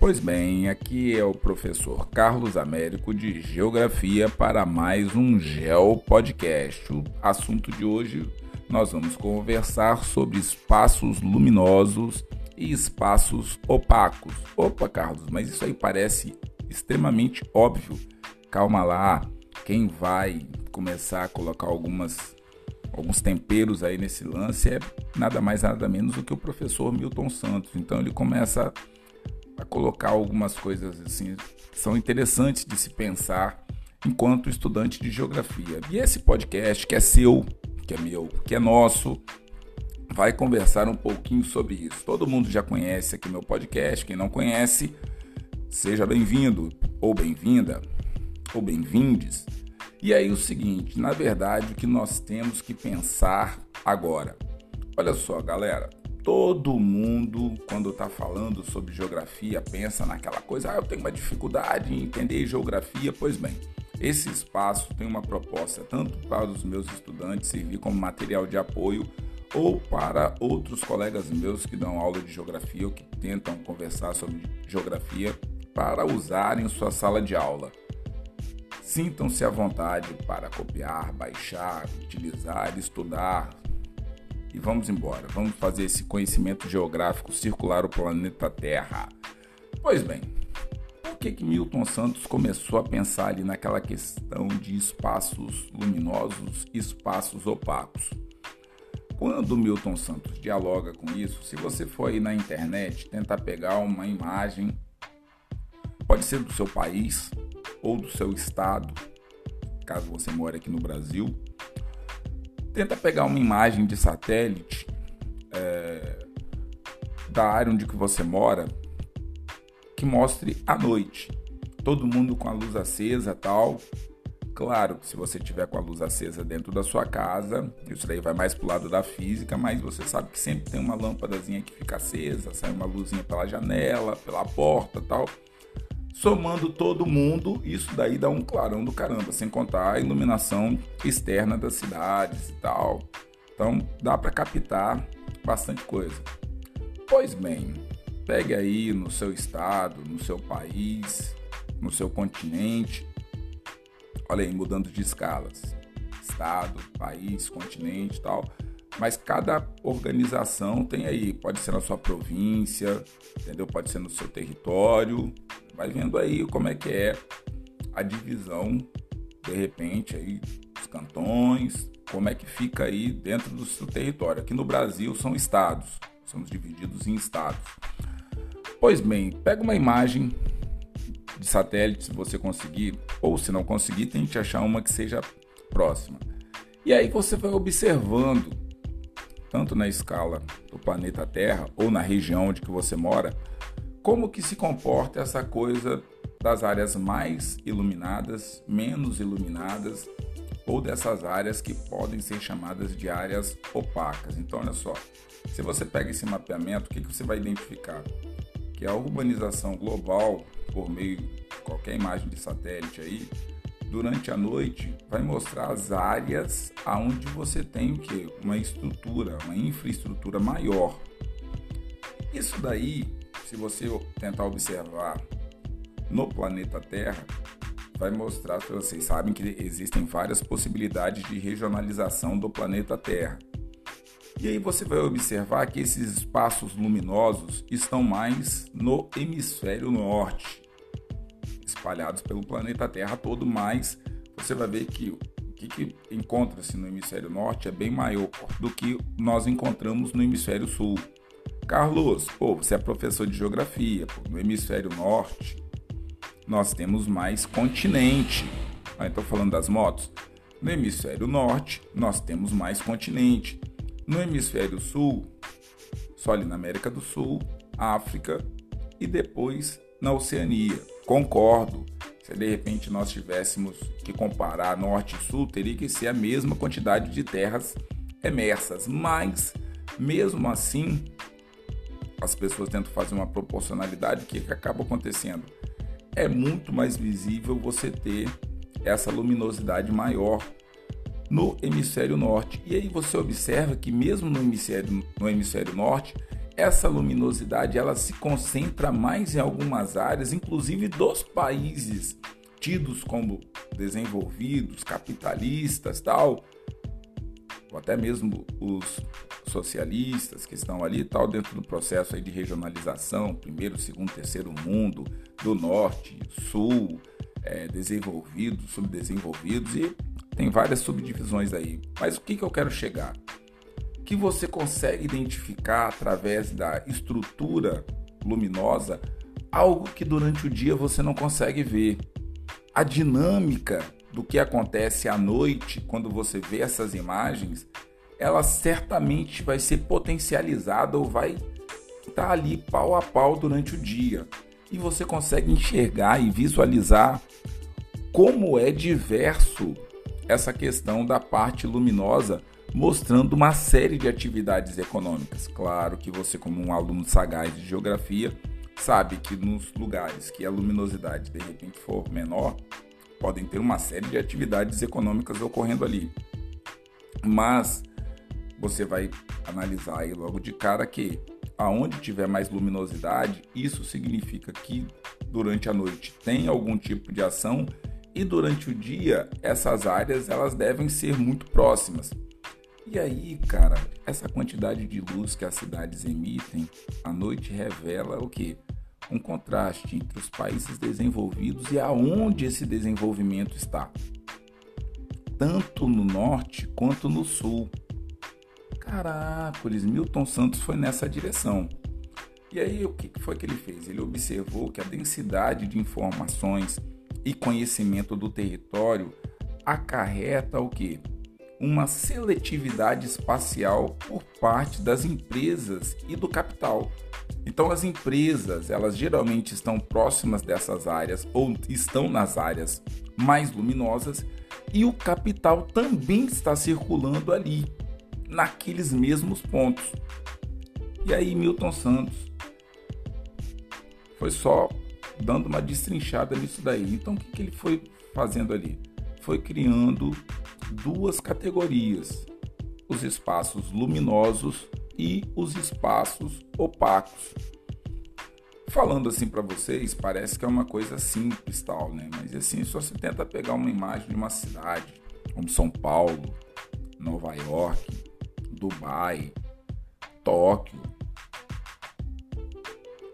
Pois bem, aqui é o professor Carlos Américo de Geografia para mais um Geo Podcast. O assunto de hoje nós vamos conversar sobre espaços luminosos e espaços opacos. Opa, Carlos, mas isso aí parece extremamente óbvio. Calma lá, quem vai começar a colocar algumas alguns temperos aí nesse lance é nada mais nada menos do que o professor Milton Santos. Então ele começa a colocar algumas coisas assim que são interessantes de se pensar enquanto estudante de geografia. E esse podcast que é seu, que é meu, que é nosso, vai conversar um pouquinho sobre isso. Todo mundo já conhece aqui meu podcast, quem não conhece, seja bem-vindo ou bem-vinda ou bem-vindes. E aí o seguinte, na verdade, o que nós temos que pensar agora. Olha só, galera, todo mundo quando está falando sobre geografia pensa naquela coisa, ah, eu tenho uma dificuldade em entender geografia, pois bem, esse espaço tem uma proposta tanto para os meus estudantes servir como material de apoio ou para outros colegas meus que dão aula de geografia ou que tentam conversar sobre geografia para usarem sua sala de aula. Sintam-se à vontade para copiar, baixar, utilizar, estudar. E vamos embora. Vamos fazer esse conhecimento geográfico circular o planeta Terra. Pois bem, por que, que Milton Santos começou a pensar ali naquela questão de espaços luminosos e espaços opacos? Quando Milton Santos dialoga com isso, se você for aí na internet tentar pegar uma imagem, pode ser do seu país, ou do seu estado, caso você mora aqui no Brasil, tenta pegar uma imagem de satélite é, da área onde que você mora que mostre à noite, todo mundo com a luz acesa tal. Claro se você tiver com a luz acesa dentro da sua casa, isso daí vai mais pro lado da física, mas você sabe que sempre tem uma lâmpadazinha que fica acesa, sai uma luzinha pela janela, pela porta tal somando todo mundo, isso daí dá um clarão do caramba, sem contar a iluminação externa das cidades e tal. Então dá para captar bastante coisa. Pois bem, pegue aí no seu estado, no seu país, no seu continente. Olha aí, mudando de escalas. Estado, país, continente e tal. Mas cada organização tem aí, pode ser na sua província, entendeu? Pode ser no seu território, Vai vendo aí como é que é a divisão, de repente, aí dos cantões, como é que fica aí dentro do seu território. Aqui no Brasil são estados, somos divididos em estados. Pois bem, pega uma imagem de satélite se você conseguir, ou se não conseguir, tente achar uma que seja próxima. E aí você vai observando, tanto na escala do planeta Terra ou na região onde que você mora, como que se comporta essa coisa das áreas mais iluminadas, menos iluminadas, ou dessas áreas que podem ser chamadas de áreas opacas. Então, olha só, se você pega esse mapeamento, o que, que você vai identificar? Que a urbanização global, por meio de qualquer imagem de satélite aí, durante a noite vai mostrar as áreas aonde você tem o que? Uma estrutura, uma infraestrutura maior. Isso daí se você tentar observar no planeta Terra, vai mostrar que vocês sabem que existem várias possibilidades de regionalização do planeta Terra. E aí você vai observar que esses espaços luminosos estão mais no hemisfério norte, espalhados pelo planeta Terra todo, mas você vai ver que o que, que encontra-se no hemisfério norte é bem maior do que nós encontramos no hemisfério sul. Carlos, pô, você é professor de geografia, pô, no hemisfério norte nós temos mais continente. Aí estou falando das motos. No hemisfério norte nós temos mais continente. No hemisfério sul, só ali na América do Sul, África e depois na Oceania. Concordo. Se de repente nós tivéssemos que comparar norte e sul, teria que ser a mesma quantidade de terras emersas, mas mesmo assim as pessoas tentam fazer uma proporcionalidade, o que, que acaba acontecendo? É muito mais visível você ter essa luminosidade maior no hemisfério norte. E aí você observa que mesmo no hemisfério, no hemisfério norte essa luminosidade ela se concentra mais em algumas áreas, inclusive dos países tidos como desenvolvidos, capitalistas, tal, ou até mesmo os socialistas que estão ali, tal, dentro do processo aí de regionalização, primeiro, segundo, terceiro mundo, do norte, sul, é, desenvolvidos, subdesenvolvidos e tem várias subdivisões aí. Mas o que, que eu quero chegar? Que você consegue identificar através da estrutura luminosa algo que durante o dia você não consegue ver. A dinâmica do que acontece à noite, quando você vê essas imagens, ela certamente vai ser potencializada ou vai estar tá ali pau a pau durante o dia. E você consegue enxergar e visualizar como é diverso essa questão da parte luminosa, mostrando uma série de atividades econômicas. Claro que você, como um aluno sagaz de geografia, sabe que nos lugares que a luminosidade de repente for menor, podem ter uma série de atividades econômicas ocorrendo ali. Mas você vai analisar aí logo de cara que aonde tiver mais luminosidade, isso significa que durante a noite tem algum tipo de ação e durante o dia essas áreas elas devem ser muito próximas. E aí, cara, essa quantidade de luz que as cidades emitem à noite revela o que? um contraste entre os países desenvolvidos e aonde esse desenvolvimento está, tanto no norte quanto no sul. Caracoles, Milton Santos foi nessa direção. E aí o que foi que ele fez? Ele observou que a densidade de informações e conhecimento do território acarreta o que? Uma seletividade espacial por parte das empresas e do capital. Então as empresas, elas geralmente estão próximas dessas áreas ou estão nas áreas mais luminosas e o capital também está circulando ali, naqueles mesmos pontos. E aí Milton Santos foi só dando uma destrinchada nisso daí. Então o que, que ele foi fazendo ali? Foi criando duas categorias: os espaços luminosos e os espaços opacos. Falando assim para vocês, parece que é uma coisa simples, tal, né? Mas assim, se você tenta pegar uma imagem de uma cidade como São Paulo, Nova York, Dubai, Tóquio,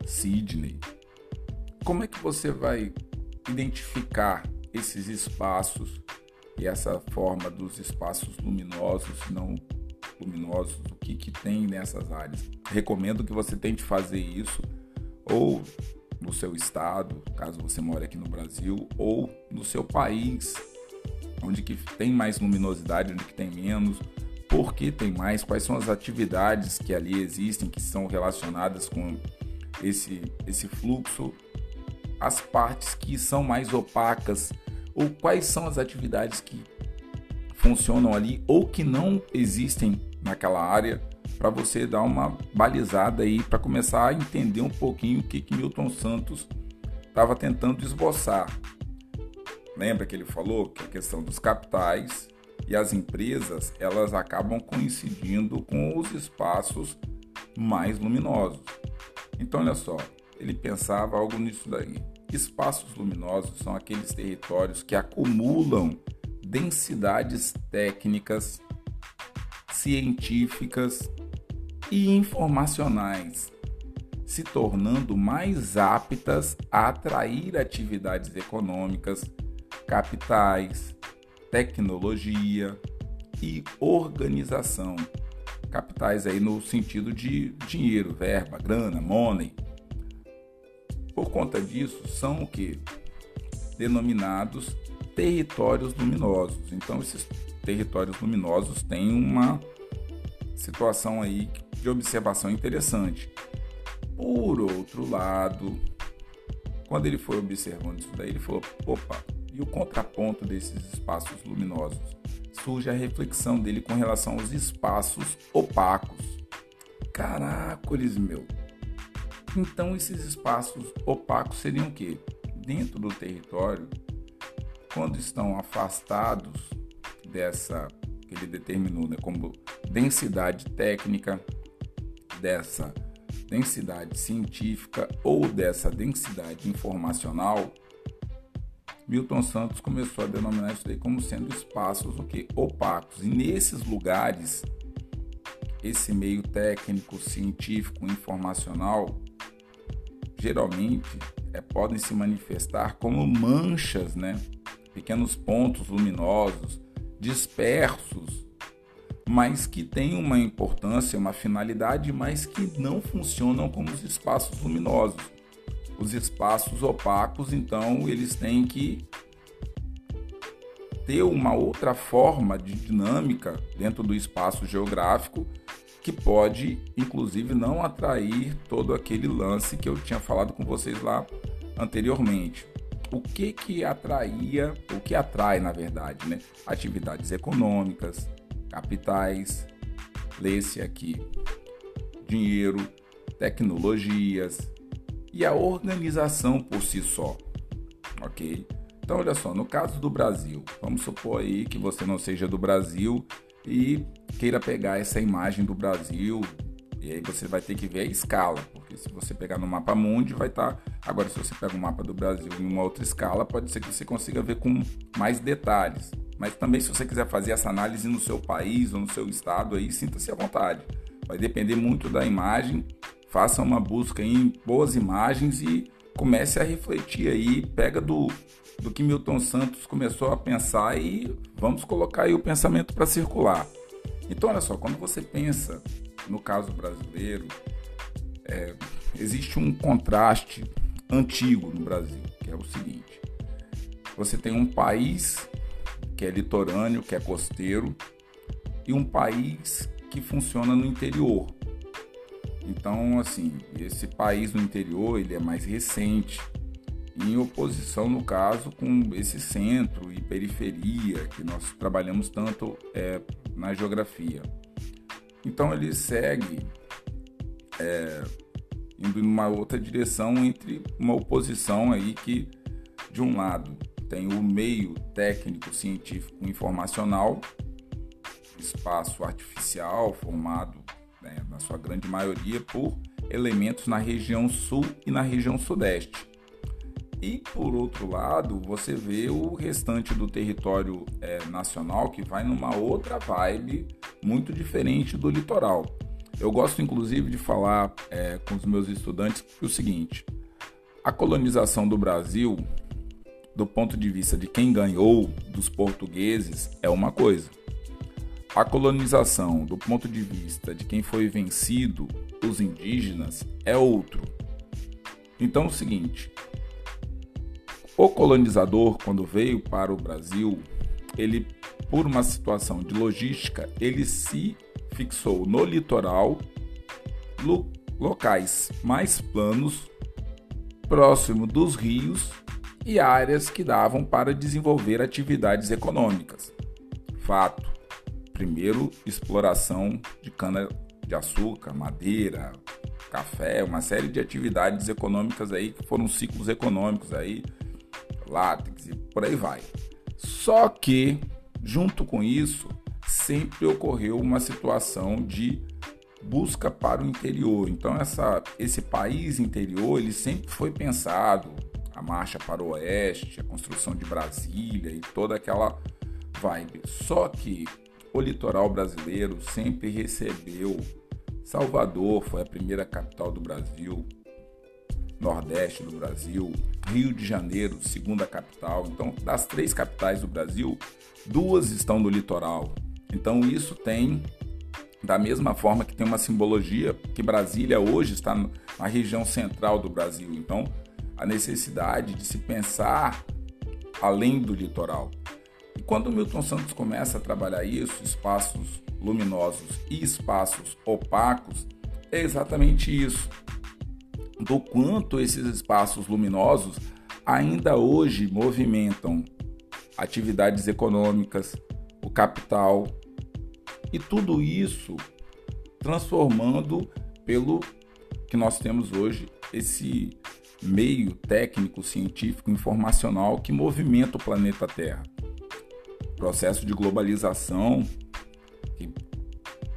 Sydney, como é que você vai identificar esses espaços e essa forma dos espaços luminosos não luminosos, o que, que tem nessas áreas. Recomendo que você tente fazer isso ou no seu estado, caso você mora aqui no Brasil, ou no seu país, onde que tem mais luminosidade, onde que tem menos, por que tem mais, quais são as atividades que ali existem que são relacionadas com esse, esse fluxo, as partes que são mais opacas, ou quais são as atividades que funcionam ali ou que não existem naquela área para você dar uma balizada aí para começar a entender um pouquinho o que, que Milton Santos estava tentando esboçar. Lembra que ele falou que a questão dos capitais e as empresas elas acabam coincidindo com os espaços mais luminosos. Então olha só, ele pensava algo nisso daí. Espaços luminosos são aqueles territórios que acumulam densidades técnicas, científicas e informacionais, se tornando mais aptas a atrair atividades econômicas, capitais, tecnologia e organização. Capitais aí no sentido de dinheiro, verba, grana, money. Por conta disso, são o que? Denominados territórios luminosos. Então, esses territórios luminosos têm uma situação aí de observação interessante. Por outro lado, quando ele foi observando isso daí, ele falou: opa, e o contraponto desses espaços luminosos? Surge a reflexão dele com relação aos espaços opacos. Caracoles, meu! Então, esses espaços opacos seriam o quê? Dentro do território quando estão afastados dessa que ele determinou né, como densidade técnica dessa densidade científica ou dessa densidade informacional, Milton Santos começou a denominar isso daí como sendo espaços o que opacos. E nesses lugares, esse meio técnico, científico, informacional, geralmente é, podem se manifestar como manchas, né? pequenos pontos luminosos, dispersos, mas que têm uma importância, uma finalidade, mas que não funcionam como os espaços luminosos os espaços opacos, então eles têm que ter uma outra forma de dinâmica dentro do espaço geográfico que pode, inclusive, não atrair todo aquele lance que eu tinha falado com vocês lá anteriormente. O que que atraía, o que atrai, na verdade, né? Atividades econômicas, capitais, lê-se aqui, dinheiro, tecnologias, e a organização por si só, ok? Então, olha só, no caso do Brasil, vamos supor aí que você não seja do Brasil e queira pegar essa imagem do Brasil, e aí você vai ter que ver a escala, porque se você pegar no mapa mundi vai estar. Tá... Agora, se você pega o mapa do Brasil em uma outra escala, pode ser que você consiga ver com mais detalhes. Mas também, se você quiser fazer essa análise no seu país ou no seu estado, aí sinta-se à vontade. Vai depender muito da imagem faça uma busca em boas imagens e comece a refletir aí, pega do, do que Milton Santos começou a pensar e vamos colocar aí o pensamento para circular. Então, olha só, quando você pensa no caso brasileiro, é, existe um contraste antigo no Brasil, que é o seguinte: você tem um país que é litorâneo, que é costeiro, e um país que funciona no interior. Então, assim, esse país no interior ele é mais recente, em oposição, no caso, com esse centro e periferia que nós trabalhamos tanto é, na geografia. Então, ele segue é, indo em uma outra direção entre uma oposição aí que, de um lado, tem o meio técnico, científico, informacional, espaço artificial formado né, na sua grande maioria, por elementos na região sul e na região sudeste. E por outro lado, você vê o restante do território é, nacional que vai numa outra vibe muito diferente do litoral. Eu gosto inclusive de falar é, com os meus estudantes o seguinte: a colonização do Brasil, do ponto de vista de quem ganhou dos portugueses, é uma coisa. A colonização, do ponto de vista de quem foi vencido, os indígenas, é outro. Então é o seguinte: o colonizador, quando veio para o Brasil, ele, por uma situação de logística, ele se fixou no litoral, lo, locais mais planos, próximo dos rios e áreas que davam para desenvolver atividades econômicas. Fato primeiro exploração de cana de açúcar, madeira, café, uma série de atividades econômicas aí que foram ciclos econômicos aí, látex e por aí vai. Só que junto com isso sempre ocorreu uma situação de busca para o interior. Então essa, esse país interior ele sempre foi pensado a marcha para o oeste, a construção de Brasília e toda aquela vibe. Só que o litoral brasileiro sempre recebeu. Salvador foi a primeira capital do Brasil, Nordeste do Brasil, Rio de Janeiro, segunda capital. Então, das três capitais do Brasil, duas estão no litoral. Então, isso tem, da mesma forma que tem uma simbologia, que Brasília hoje está na região central do Brasil. Então, a necessidade de se pensar além do litoral. Quando Milton Santos começa a trabalhar isso, espaços luminosos e espaços opacos, é exatamente isso. Do quanto esses espaços luminosos ainda hoje movimentam atividades econômicas, o capital e tudo isso transformando pelo que nós temos hoje esse meio técnico, científico, informacional que movimenta o planeta Terra processo de globalização que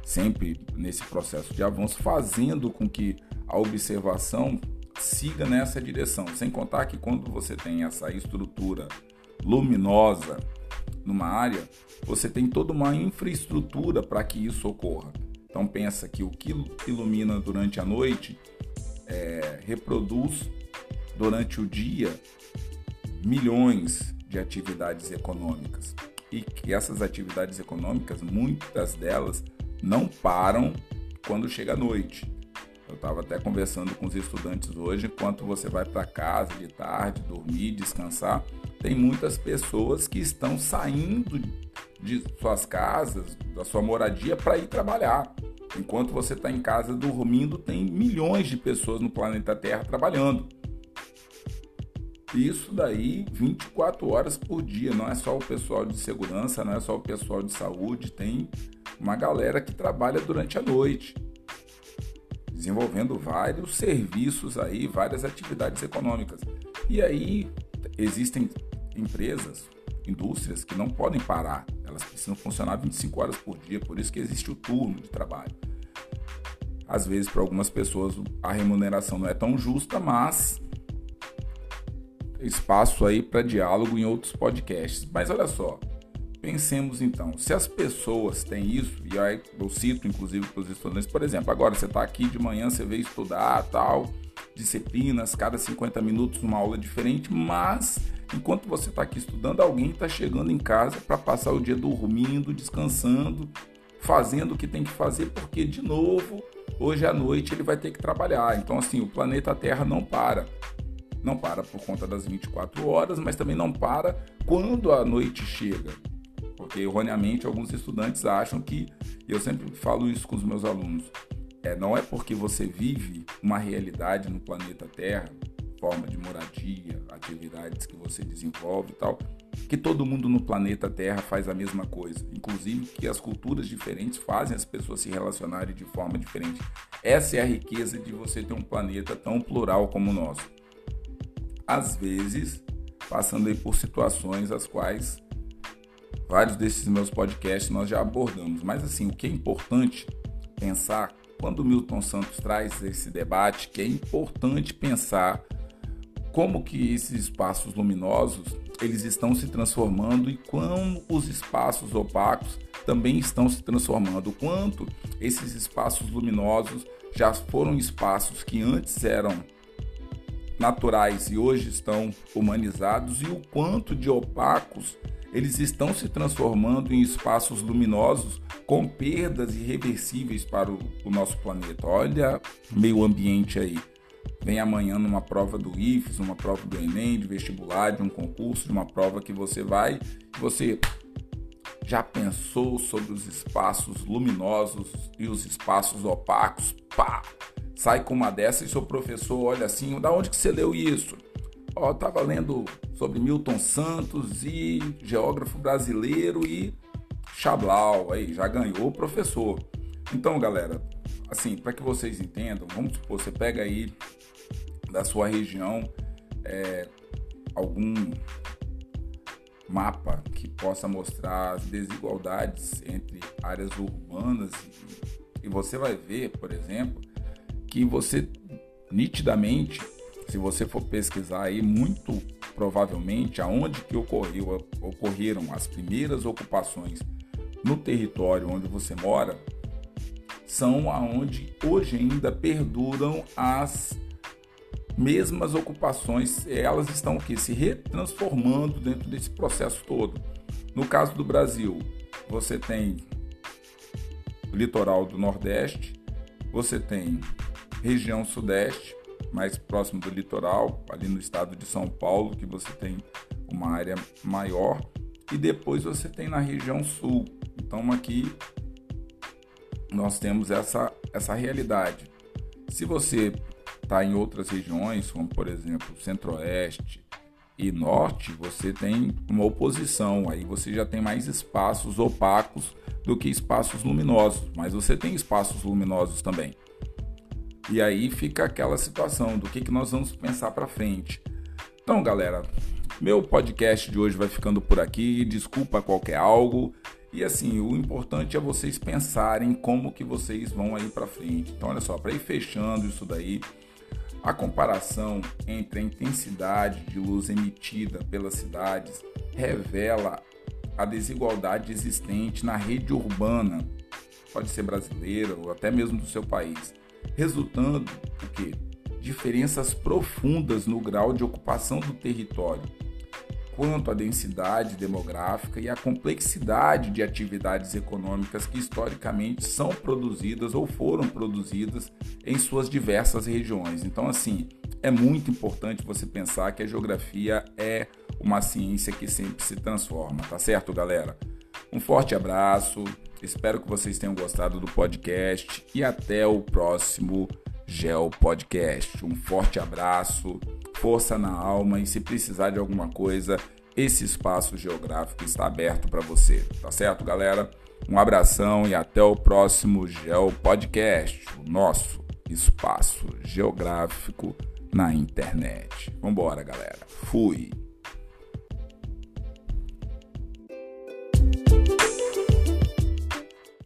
sempre nesse processo de avanço, fazendo com que a observação siga nessa direção. Sem contar que quando você tem essa estrutura luminosa numa área, você tem toda uma infraestrutura para que isso ocorra. Então pensa que o que ilumina durante a noite é, reproduz durante o dia milhões de atividades econômicas e que essas atividades econômicas, muitas delas, não param quando chega a noite. Eu estava até conversando com os estudantes hoje, enquanto você vai para casa de tarde, dormir, descansar, tem muitas pessoas que estão saindo de suas casas, da sua moradia, para ir trabalhar. Enquanto você está em casa dormindo, tem milhões de pessoas no planeta Terra trabalhando. Isso daí 24 horas por dia, não é só o pessoal de segurança, não é só o pessoal de saúde, tem uma galera que trabalha durante a noite, desenvolvendo vários serviços aí, várias atividades econômicas. E aí existem empresas, indústrias que não podem parar, elas precisam funcionar 25 horas por dia, por isso que existe o turno de trabalho. Às vezes, para algumas pessoas, a remuneração não é tão justa, mas espaço aí para diálogo em outros podcasts. Mas olha só, pensemos então, se as pessoas têm isso, e aí eu cito inclusive para os estudantes, por exemplo, agora você está aqui de manhã, você veio estudar tal, disciplinas, cada 50 minutos uma aula diferente, mas enquanto você está aqui estudando, alguém está chegando em casa para passar o dia dormindo, descansando, fazendo o que tem que fazer, porque de novo, hoje à noite ele vai ter que trabalhar. Então assim, o planeta Terra não para. Não para por conta das 24 horas, mas também não para quando a noite chega. Porque erroneamente alguns estudantes acham que, e eu sempre falo isso com os meus alunos, é, não é porque você vive uma realidade no planeta Terra, forma de moradia, atividades que você desenvolve e tal, que todo mundo no planeta Terra faz a mesma coisa. Inclusive que as culturas diferentes fazem as pessoas se relacionarem de forma diferente. Essa é a riqueza de você ter um planeta tão plural como o nosso às vezes passando aí por situações as quais vários desses meus podcasts nós já abordamos. Mas assim, o que é importante pensar quando o Milton Santos traz esse debate, que é importante pensar como que esses espaços luminosos eles estão se transformando e como os espaços opacos também estão se transformando, quanto esses espaços luminosos já foram espaços que antes eram naturais e hoje estão humanizados e o quanto de opacos eles estão se transformando em espaços luminosos com perdas irreversíveis para o, nosso planeta. Olha meio ambiente aí. Vem amanhã numa prova do IFES, uma prova do Enem, de vestibular, de um concurso, de uma prova que você vai, você já pensou sobre os espaços luminosos e os espaços opacos? Pá! Sai com uma dessa e seu professor olha assim, da onde que você leu isso? Ó, tava lendo sobre Milton Santos e geógrafo brasileiro e Chablau, aí já ganhou o professor. Então, galera, assim, para que vocês entendam, vamos supor, você pega aí da sua região é, algum mapa que possa mostrar as desigualdades entre áreas urbanas e você vai ver, por exemplo, que você nitidamente, se você for pesquisar aí, muito provavelmente aonde que ocorreu, ocorreram as primeiras ocupações no território onde você mora, são aonde hoje ainda perduram as mesmas ocupações, elas estão aqui se retransformando dentro desse processo todo. No caso do Brasil, você tem o litoral do Nordeste, você tem região sudeste, mais próximo do litoral, ali no estado de São Paulo, que você tem uma área maior, e depois você tem na região sul. Então aqui nós temos essa, essa realidade. Se você está em outras regiões, como por exemplo centro-oeste e norte, você tem uma oposição. Aí você já tem mais espaços opacos do que espaços luminosos, mas você tem espaços luminosos também. E aí fica aquela situação do que, que nós vamos pensar para frente. Então, galera, meu podcast de hoje vai ficando por aqui. Desculpa qualquer algo. E assim, o importante é vocês pensarem como que vocês vão aí para frente. Então, olha só, para ir fechando isso daí, a comparação entre a intensidade de luz emitida pelas cidades revela a desigualdade existente na rede urbana, pode ser brasileira ou até mesmo do seu país, resultando que diferenças profundas no grau de ocupação do território quanto à densidade demográfica e à complexidade de atividades econômicas que historicamente são produzidas ou foram produzidas em suas diversas regiões. Então, assim, é muito importante você pensar que a geografia é uma ciência que sempre se transforma, tá certo, galera? Um forte abraço, espero que vocês tenham gostado do podcast e até o próximo Geo Podcast. Um forte abraço força na alma e se precisar de alguma coisa, esse espaço geográfico está aberto para você. Tá certo, galera? Um abração e até o próximo Geo Podcast, o nosso espaço geográfico na internet. Vambora, galera. Fui.